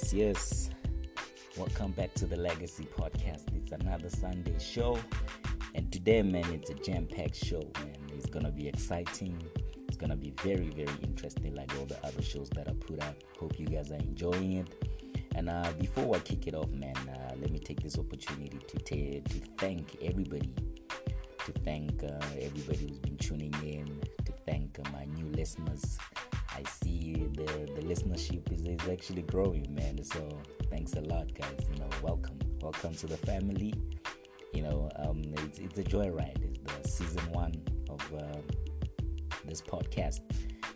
Yes, yes. Welcome back to the Legacy Podcast. It's another Sunday show. And today, man, it's a jam packed show, man. It's gonna be exciting. It's gonna be very, very interesting, like all the other shows that I put out. Hope you guys are enjoying it. And uh, before I kick it off, man, uh, let me take this opportunity to, t- to thank everybody. To thank uh, everybody who's been tuning in. To thank uh, my new listeners. I see the, the listenership is, is actually growing, man. So thanks a lot, guys. You know, welcome, welcome to the family. You know, um, it's it's a joyride. It's the season one of uh, this podcast.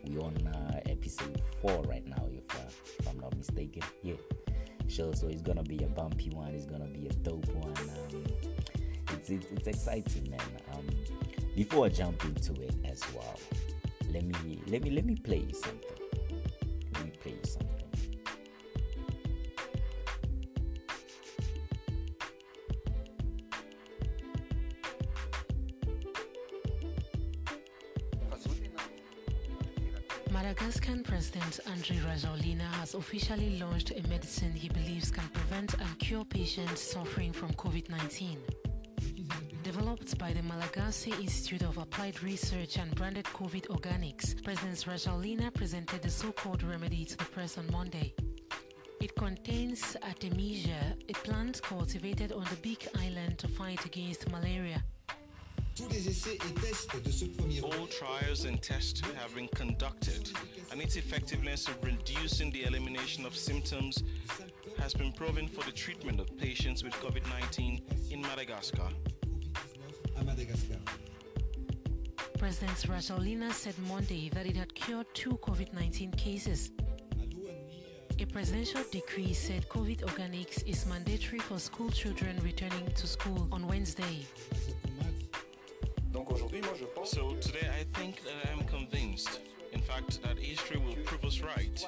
We on uh, episode four right now, if, uh, if I'm not mistaken. Yeah, sure. So it's gonna be a bumpy one. It's gonna be a dope one. Um, it's, it's it's exciting, man. Um, before I jump into it as well let me let me let me play you something. Let me play you something. Madagascan President Andry Rajoelina has officially launched a medicine he believes can prevent and cure patients suffering from COVID-19. Developed by the Malagasy Institute of Applied Research and branded COVID Organics, President Rajoelina presented the so-called remedy to the press on Monday. It contains Artemisia, a plant cultivated on the Big Island to fight against malaria. Tous les essais et tests de ce premier All trials and tests have been conducted, and its effectiveness of reducing the elimination of symptoms has been proven for the treatment of patients with COVID 19 in Madagascar. À Madagascar. President Rajoelina said Monday that it had cured two COVID-19 cases. A presidential decree said COVID Organics is mandatory for school children returning to school on Wednesday. Donc aujourd'hui, moi je pense So today I think that I am convinced, in fact, that history will prove us right.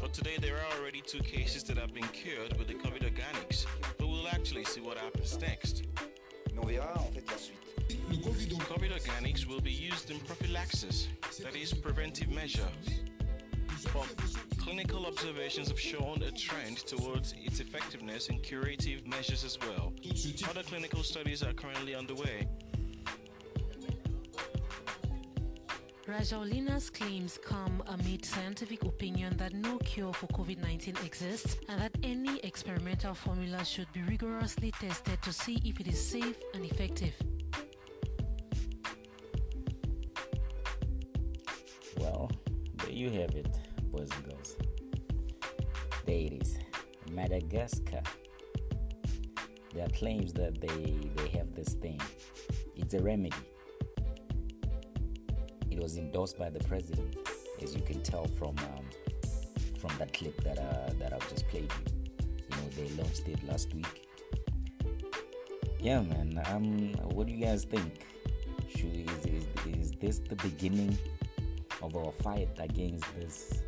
But today there are already two cases that have been cured with the COVID organics, but we'll actually see what happens next. on verra en fait la suite. Covid organics will be used in prophylaxis, that is, preventive measure. But clinical observations have shown a trend towards its effectiveness in curative measures as well. Other clinical studies are currently underway. Rajoelina's claims come amid scientific opinion that no cure for COVID 19 exists and that any experimental formula should be rigorously tested to see if it is safe and effective. You have it, boys and girls. There it is. Madagascar. There are claims that they they have this thing. It's a remedy. It was endorsed by the president, as you can tell from um, from that clip that uh, that I've just played you. You know, they launched it last week. Yeah, man. Um, what do you guys think? Should, is, is is this the beginning of our fight against this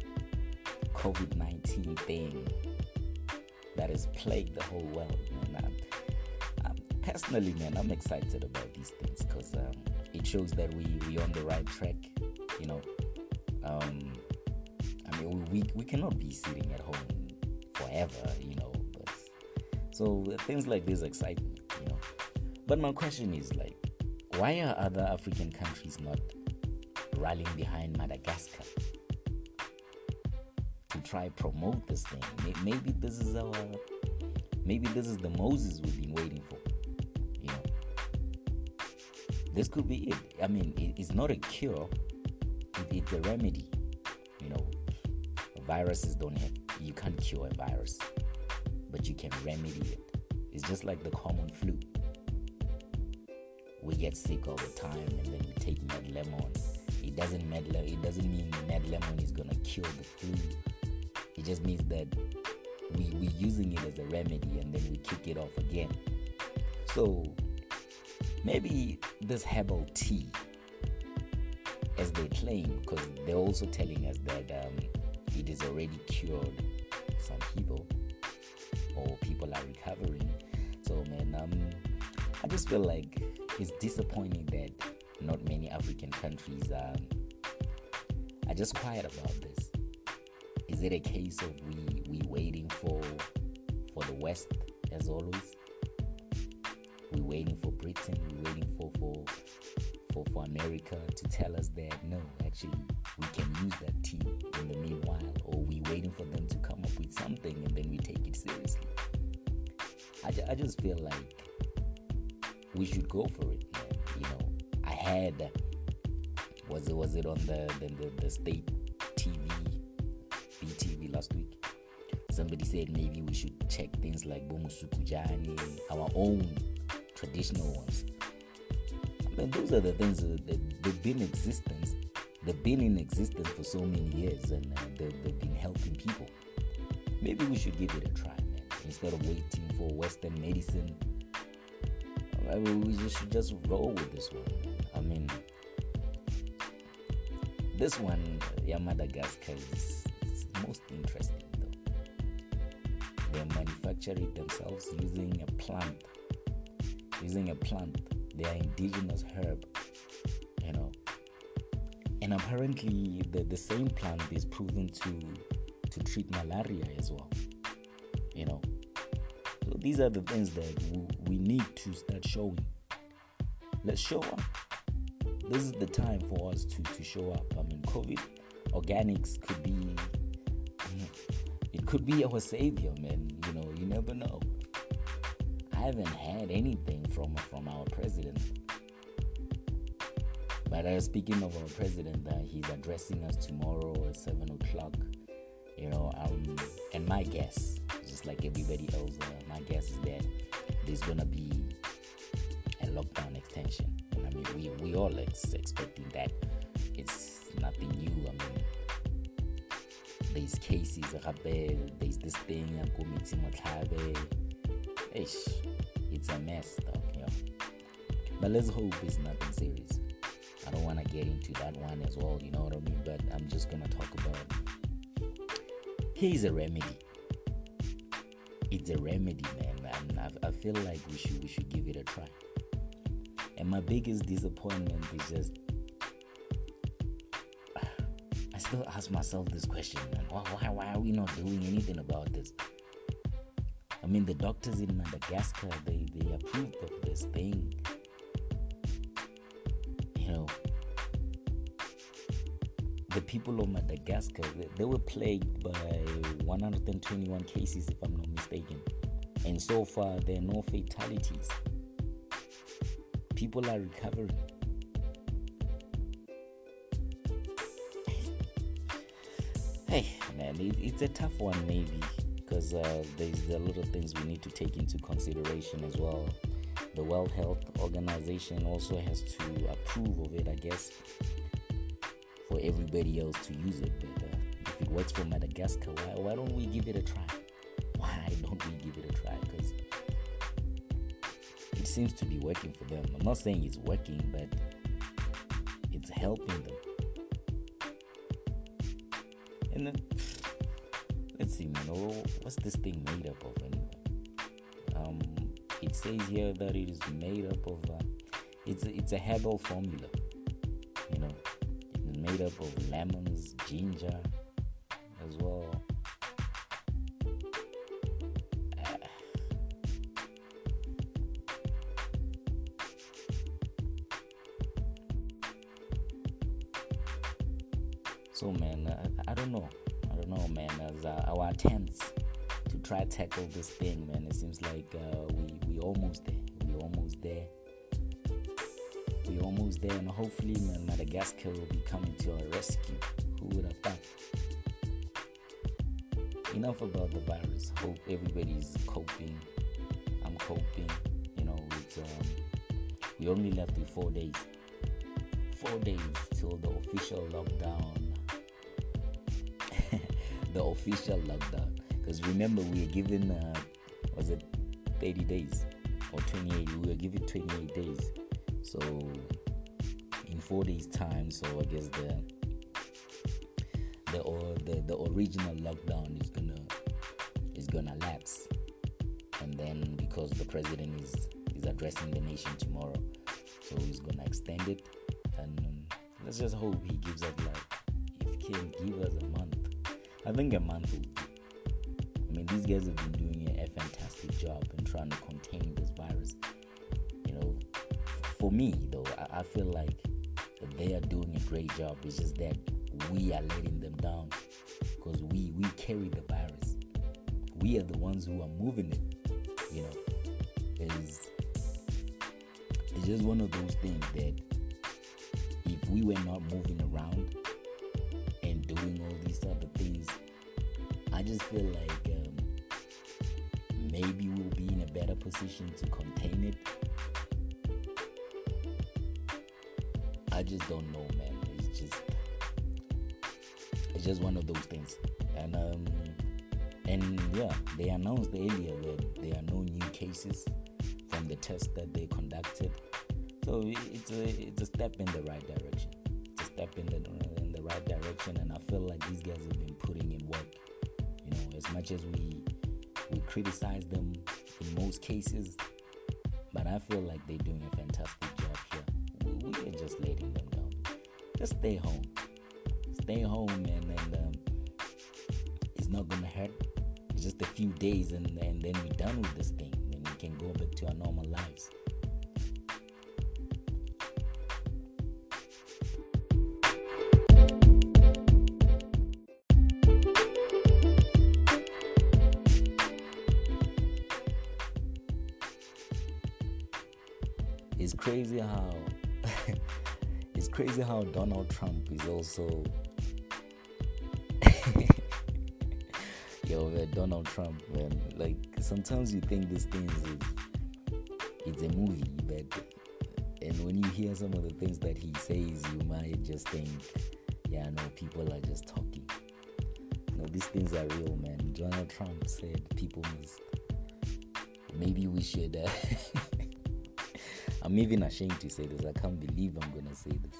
COVID 19 thing that has plagued the whole world, man. I'm, personally, man, I'm excited about these things because um, it shows that we we on the right track. You know, um, I mean, we, we cannot be sitting at home forever. You know, so things like this excite me. You know, but my question is like, why are other African countries not rallying behind Madagascar to try promote this thing. Maybe this is our, maybe this is the Moses we've been waiting for. You know, this could be it. I mean, it- it's not a cure; it- it's a remedy. You know, viruses don't have. You can't cure a virus, but you can remedy it. It's just like the common flu. We get sick all the time, and then we take Medlemon. It doesn't med le- It doesn't mean Medlemon is gonna cure the flu. It just means that we we using it as a remedy, and then we kick it off again. So maybe this herbal tea, as they claim, because they're also telling us that um, it is already cured some people, or people are recovering. So man, um, I just feel like it's disappointing that not many African countries um, are just quiet about this. Is it a case of we we waiting for for the West as always. We're waiting for Britain. We're waiting for for for, for America to tell us that no, actually, we can use that team in the meanwhile, or we're waiting for them to come up with something and then we take it seriously. I, ju- I just feel like we should go for it. Had was it was it on the the, the, the state TV BTV last week? Somebody said maybe we should check things like Bomusukujani, our own traditional ones. I mean, those are the things that they've been existence. They've been in existence for so many years, and uh, they've, they've been helping people. Maybe we should give it a try, man. Instead of waiting for Western medicine, I mean, we should just roll with this one. I mean, this one, yeah, Madagascar is most interesting though. They manufacture it themselves using a plant, using a plant, their indigenous herb, you know. And apparently, the, the same plant is proven to to treat malaria as well, you know. So these are the things that w- we need to start showing. Let's show up. This is the time for us to, to show up. I mean, COVID organics could be, it could be our savior, man. You know, you never know. I haven't had anything from from our president. But uh, speaking of our president, uh, he's addressing us tomorrow at seven o'clock. You know, um, and my guess, just like everybody else, uh, my guess is that there's gonna be a lockdown extension. Mean, we we all ex- expecting that. It's nothing new. I mean, there's cases, there's this thing, it's a mess. You know. But let's hope it's nothing serious. I don't want to get into that one as well. You know what I mean? But I'm just gonna talk about. Here's a remedy. It's a remedy, man. I, I feel like we should we should give it a try. And my biggest disappointment is just I still ask myself this question, man. Why, why, why are we not doing anything about this? I mean, the doctors in Madagascar, they, they approved of this thing. You know, the people of Madagascar, they, they were plagued by 121 cases, if I'm not mistaken. And so far, there are no fatalities. People are recovering. Hey, man, it, it's a tough one, maybe, because uh, there's a lot of things we need to take into consideration as well. The World Health Organization also has to approve of it, I guess, for everybody else to use it. But uh, if it works for Madagascar, why, why don't we give it a try? Why don't we give it a try? Because it seems to be working for them. I'm not saying it's working, but it's helping them. And then let's see, man. Oh, what's this thing made up of anyway? Um, it says here that it is made up of. Uh, it's it's a herbal formula. You know, made up of lemons, ginger, thing, man, it seems like uh, we we almost there. We almost there. We almost there, and hopefully, man, Madagascar will be coming to our rescue. Who would have thought? Enough about the virus. Hope everybody's coping. I'm coping. You know, um, we only left with four days. Four days till the official lockdown the official lockdown. Because remember, we were given, uh, was it 30 days or 28? We were given 28 days. So, in four days' time, so I guess the the or the, the original lockdown is gonna is gonna lapse, and then because the president is is addressing the nation tomorrow, so he's gonna extend it, and let's just hope he gives us like if he can give us a month I think a month will mean, these guys have been doing a, fantastic job in trying to contain this virus. You know, for me though, I, I feel like they are doing a great job. It's just that we are letting them down because we we carry the virus. We are the ones who are moving it. You know, it's it's just one of those things that if we were not moving around and doing all these other things, I just feel like position to contain it. I just don't know, man. It's just it's just one of those things. And um and yeah, they announced earlier that there are no new cases from the test that they conducted. So it's a it's a step in the right direction. It's a step in the in the right direction, and I feel like these guys have been putting in work. You know, as much as we we criticize them in most cases, but I feel like they're doing a fantastic job here. We, we are just letting them down. Just stay home. Stay home, man, and um, it's not gonna hurt. It's just a few days, and, and then we're done with this thing. Then we can go back to our normal lives. It's crazy how it's crazy how Donald Trump is also yo man, Donald Trump man like sometimes you think these things is it's a movie but and when you hear some of the things that he says you might just think yeah no people are just talking. No these things are real man. Donald Trump said people must maybe we should uh, I'm even ashamed to say this. I can't believe I'm gonna say this.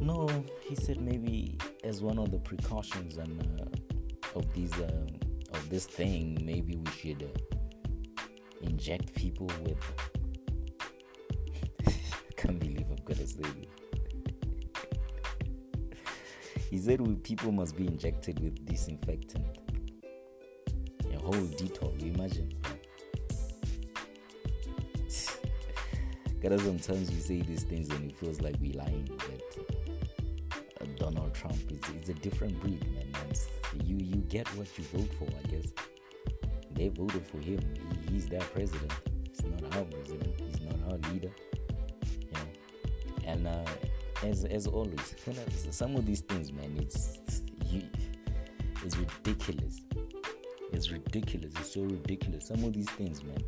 No, he said maybe as one of the precautions and uh, of these uh, of this thing, maybe we should uh, inject people with. I can't believe I'm gonna say this. he said we, people must be injected with disinfectant. A whole detour. You imagine? Because sometimes we say these things and it feels like we're lying. But uh, Donald Trump is, is a different breed, man. You you get what you vote for, I guess. They voted for him. He, he's their president. He's not our president. He's not our leader. You know. And uh, as as always, kind of, some of these things, man, it's you, it's ridiculous. It's ridiculous. It's so ridiculous. Some of these things, man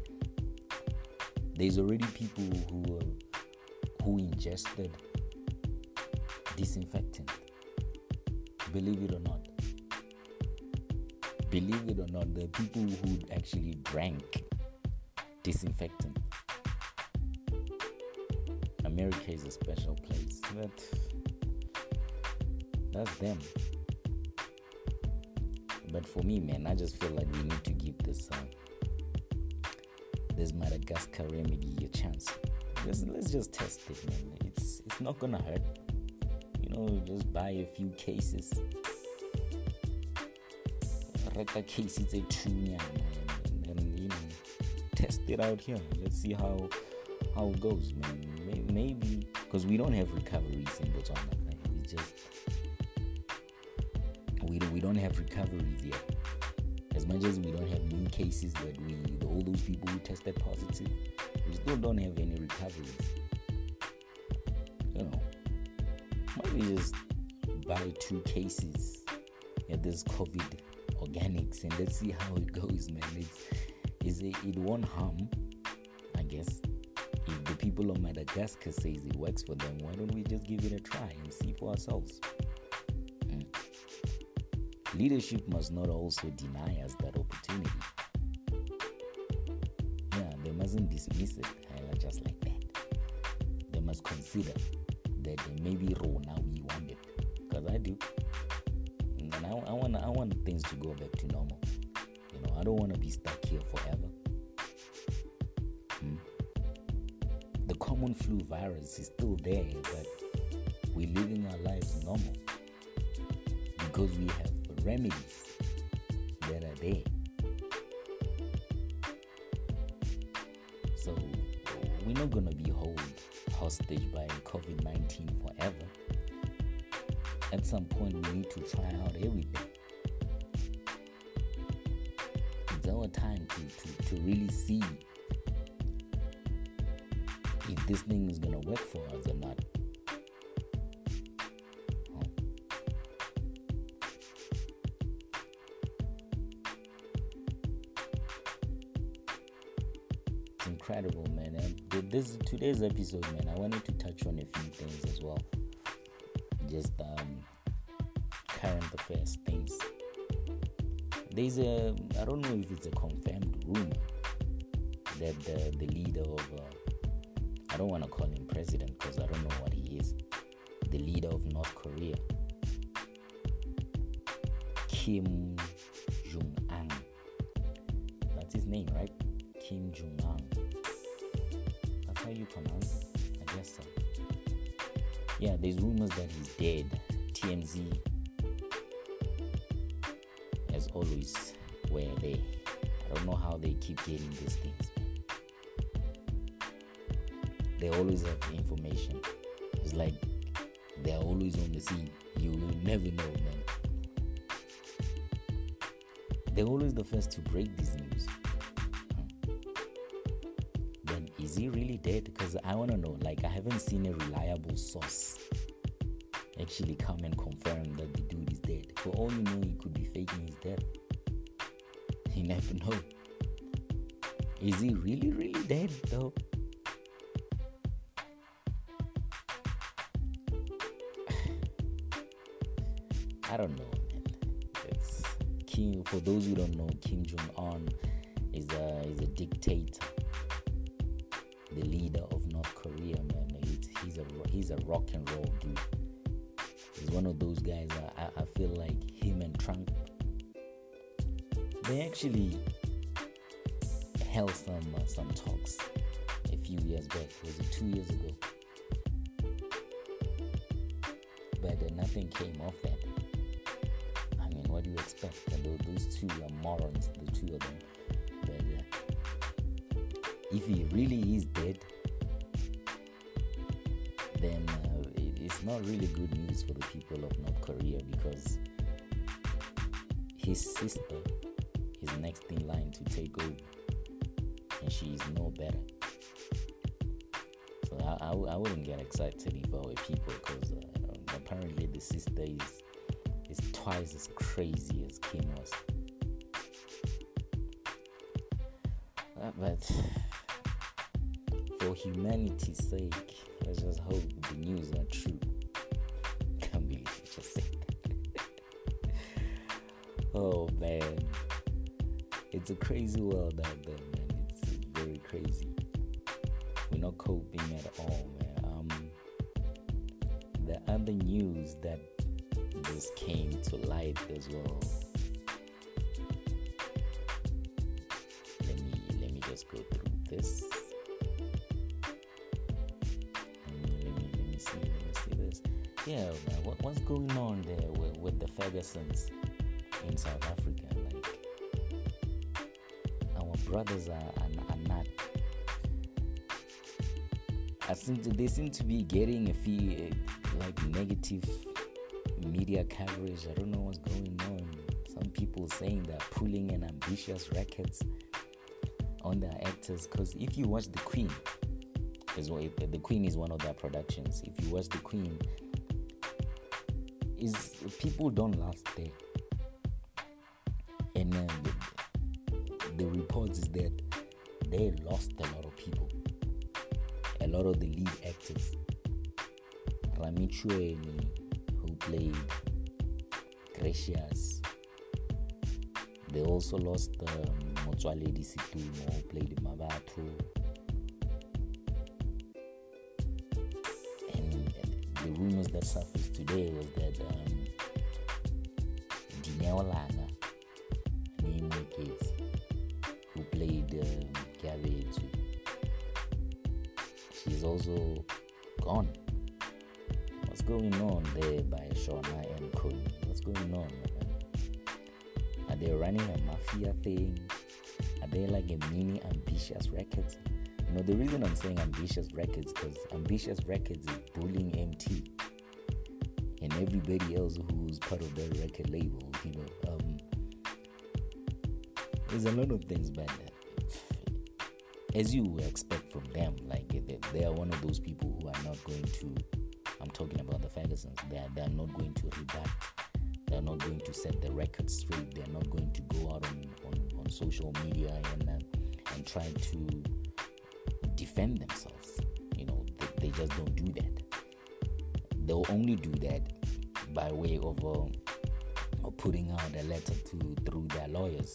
there's already people who uh, who ingested disinfectant. Believe it or not. Believe it or not the people who actually drank disinfectant america is a special place. But that's them. But for me man i just feel like we need to give this uh, this Madagascar remedy a chance. Just, let's just test it, man. It's it's not gonna hurt. You know, just buy a few cases. Reka cases a tunya, and then you know, test it out here. Let's see how how it goes, man. Maybe because we don't have recoveries in Botswana. Right? We just we we don't have recoveries yet as much as we don't have new cases, but we all those people who tested positive, we still don't have any recoveries. You know, maybe just buy two cases at this COVID organics and let's see how it goes, man. It's it won't harm, I guess. If the people of Madagascar says it works for them, why don't we just give it a try and see for ourselves? Leadership must not also deny us that opportunity. Yeah, they mustn't dismiss it just like that. They must consider that maybe Rona we want it, because I do. And I, I want I want things to go back to normal. You know, I don't want to be stuck here forever. Hmm? The common flu virus is still there, but we're living our lives normal because we have remedies There are they. So we're not gonna be held hostage by COVID 19 forever. At some point, we need to try out everything. It's our time to, to, to really see if this thing is gonna work for us or not. Incredible, man. And th- this today's episode, man. I wanted to touch on a few things as well. Just um, current affairs things. There's a I don't know if it's a confirmed rumor that the, the leader of uh, I don't want to call him president because I don't know what he is. The leader of North Korea, Kim Jong Un. That's his name, right? Kim Jong Un. I guess so. Yeah, there's rumors that he's dead. TMZ, as always, where they. I don't know how they keep getting these things. They always have information. It's like they're always on the scene. You will never know, man. They're always the first to break these news. He really dead? Because I want to know. Like I haven't seen a reliable source actually come and confirm that the dude is dead. For all you know, he could be faking his death. You never know. Is he really, really dead though? I don't know, man. It's. For those who don't know, Kim Jong Un is a is a dictator, the leader of North Korea, man. He's, a he's a rock and roll dude. He's one of those guys. I, I, feel like him and Trump. They actually held some uh, some talks a few years back. Was it two years ago? But uh, nothing came of that. I mean, what do you expect? Those two are morons, the two of them. If he really is dead, then uh, it's not really good news for the people of North Korea because his sister is next in line to take over, and she is no better. So I, I wouldn't get excited if I were people because uh, apparently the sister is is twice as crazy as Kim was. Uh, but for humanity's sake, let's just hope the news are true. Can't believe I just said that. oh man, it's a crazy world out there, man. It's very crazy. We're not coping at all, man. Um, the other news that just came to light as well. Let me let me just go through this. Going on there with, with the Fergusons in South Africa? Like our brothers are, are, are not. I seem to, they seem to be getting a few uh, like negative media coverage. I don't know what's going on. Some people saying they're pulling an Ambitiouz records on their actors. Because if you watch The Queen, is the Queen is one of their productions. If you watch The Queen, is people don't last there, and uh, the, the reports is that they lost a lot of people, a lot of the lead actors. Rami Chuene, who played Gracious. They also lost um, Motsoaledi Setumo, who played Mabatho. That surfaced today was that um, Dineo Langa, Name Wickets, who played um, Gabetsu, she's also gone. What's going on there by Shona and Connie? What's going on? Are they running a mafia thing? Are they like a mini Ambitiouz records? You know, the reason I'm saying Ambitiouz records because Ambitiouz records is bullying Emtee everybody else who's part of their record label. You know, um, there's a lot of things, but as you expect from them, like they, they are one of those people who are not going to. I'm talking about the Fergusons. They are, they are not going to rebut. They are not going to set the record straight. They are not going to go out on, on, on social media and uh, and try to defend themselves. You know, they, they just don't do that. They'll only do that by way of, uh, putting out a letter to through their lawyers.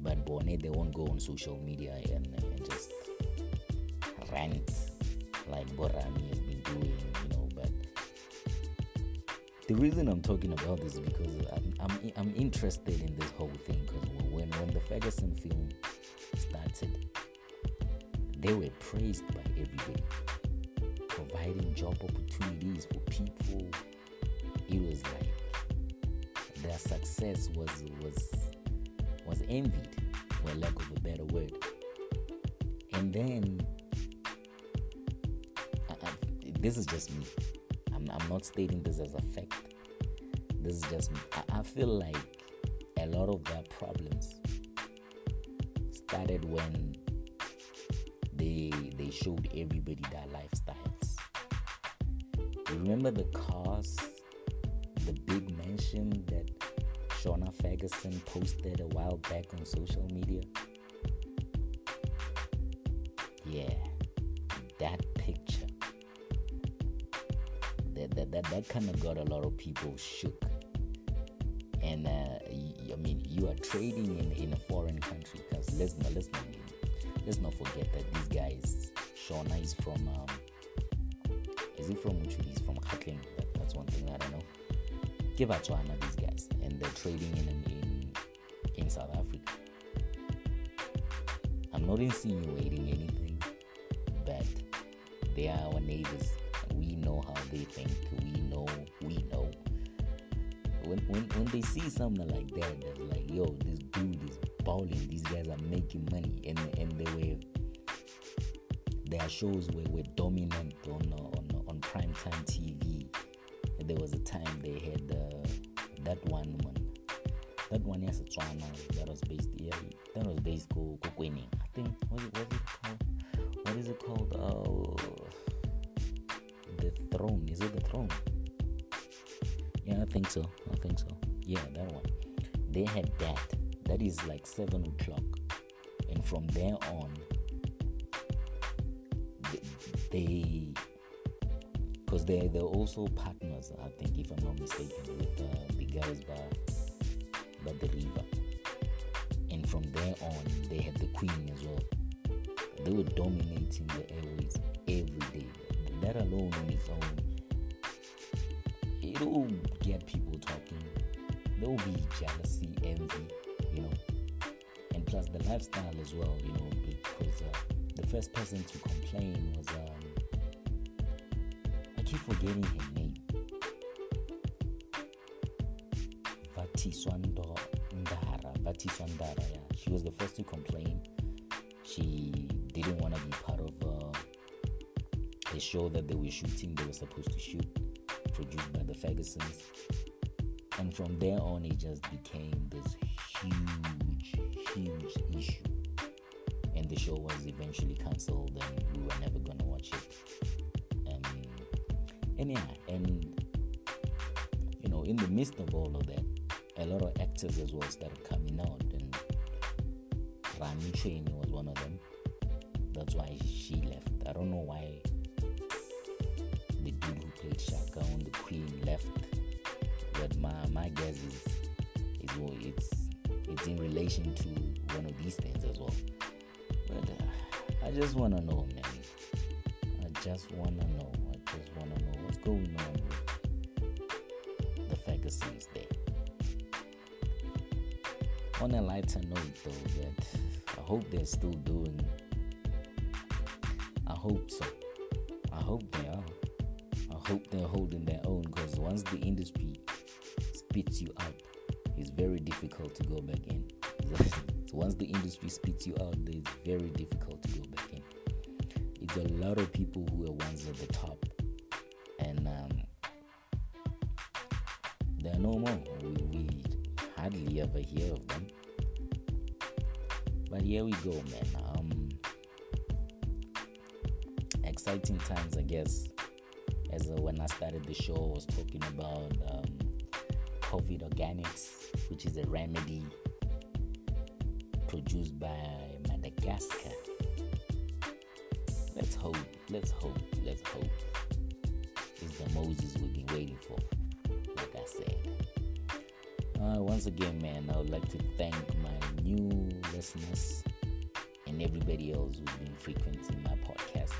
But Bonnet, they won't go on social media and, and just rant like Borami has been doing, you know. But the reason I'm talking about this is because I'm, I'm, I'm interested in this whole thing because when, when the Ferguson film started, they were praised by everybody, providing job opportunities for people. It was like their success was was was envied, for lack of a better word. And then, I, I, this is just me. I'm, I'm not stating this as a fact. This is just me. I, I feel like a lot of their problems started when they they showed everybody their lifestyles. Remember the cars, mansion that Shona Ferguson posted a while back on social media? Yeah, that picture. That that that, that kind of got a lot of people shook. And uh, I mean, you are trading in, in a foreign country because let's not let's not let's not forget that these guys, Shona is from um, is he from Uchuli? He's from Gauteng. That, that's one thing I don't know. Give Botswana these guys, and they're trading in in in South Africa. I'm not insinuating anything, but they are our neighbors. We know how they think. We know. We know. When when when they see something like that, that's like, yo, this dude is balling. These guys are making money, and and they were their shows were, were dominant on on on primetime TV. There was a time they had uh, that one woman, that one yes, Tswana, that was based yeah, that was based go Kwening. I think what is, it called? What is it called? Oh, the throne. Is it the throne? Yeah, I think so. I think so. Yeah, that one. They had that. That is like seven o'clock, and from there on, they because they they're also partners. I think, if I'm not mistaken, with uh, the guys by by the river, and from there on, they had the queen as well. They were dominating the airways every day. let alone on its own, it'll get people talking. There will be jealousy, envy, you know, and plus the lifestyle as well, you know, because uh, the first person to complain was um, I keep forgetting her name. Vatiswando Ndara. Vatiswa Ndara, yeah. She was the first to complain. She didn't want to be part of uh, a show that they were shooting, they were supposed to shoot, produced by the Fergusons. And from there on, it just became this huge, huge issue. And the show was eventually cancelled, and we were never gonna watch it. Um, and yeah, and you know, in the midst of all of that, a lot of actors as well started coming out, and Rami Chuene was one of them. That's why she left. I don't know why the dude who played Shaka on the Queen left. But my my guess is is well, it's it's in relation to one of these things as well. But uh, I just wanna know, man. I just wanna know. I just wanna know what's going on with the Fergusons. On a lighter note, though, that I hope they're still doing. I hope so. I hope they are. I hope they're holding their own because once the industry spits you out, it's very difficult to go back in. once the industry spits you out, it's very difficult to go back in. it's a lot of people who are ones at the top, and um, they're no more. We, we hardly ever hear of them. But here we go, man. Um, exciting times, I guess. As uh, when I started the show, I was talking about um, COVID Organics, which is a remedy produced by Madagascar. Let's hope, let's hope, let's hope. It's the Moses we've been waiting for, like I said. Uh, once again, man, I would like to thank my new listeners and everybody else who's been frequenting my podcast.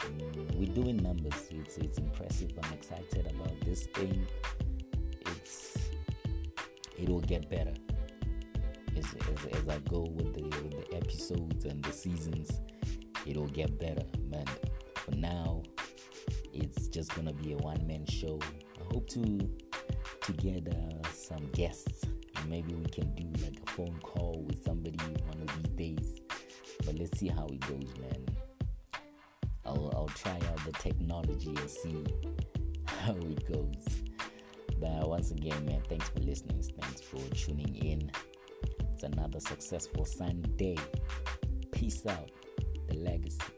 Mm, we're doing numbers. It's it's impressive. I'm excited about this thing. It's it will get better as, as, as I go with the with the episodes and the seasons. It'll get better, man. For now, it's just gonna be a one man show. I hope to to get uh, some guests. Maybe we can do like a phone call with somebody one of these days. But let's see how it goes, man. I'll, I'll try out the technology and see how it goes. But once again, man, thanks for listening. Thanks for tuning in. It's another successful Sunday. Peace out. The legacy.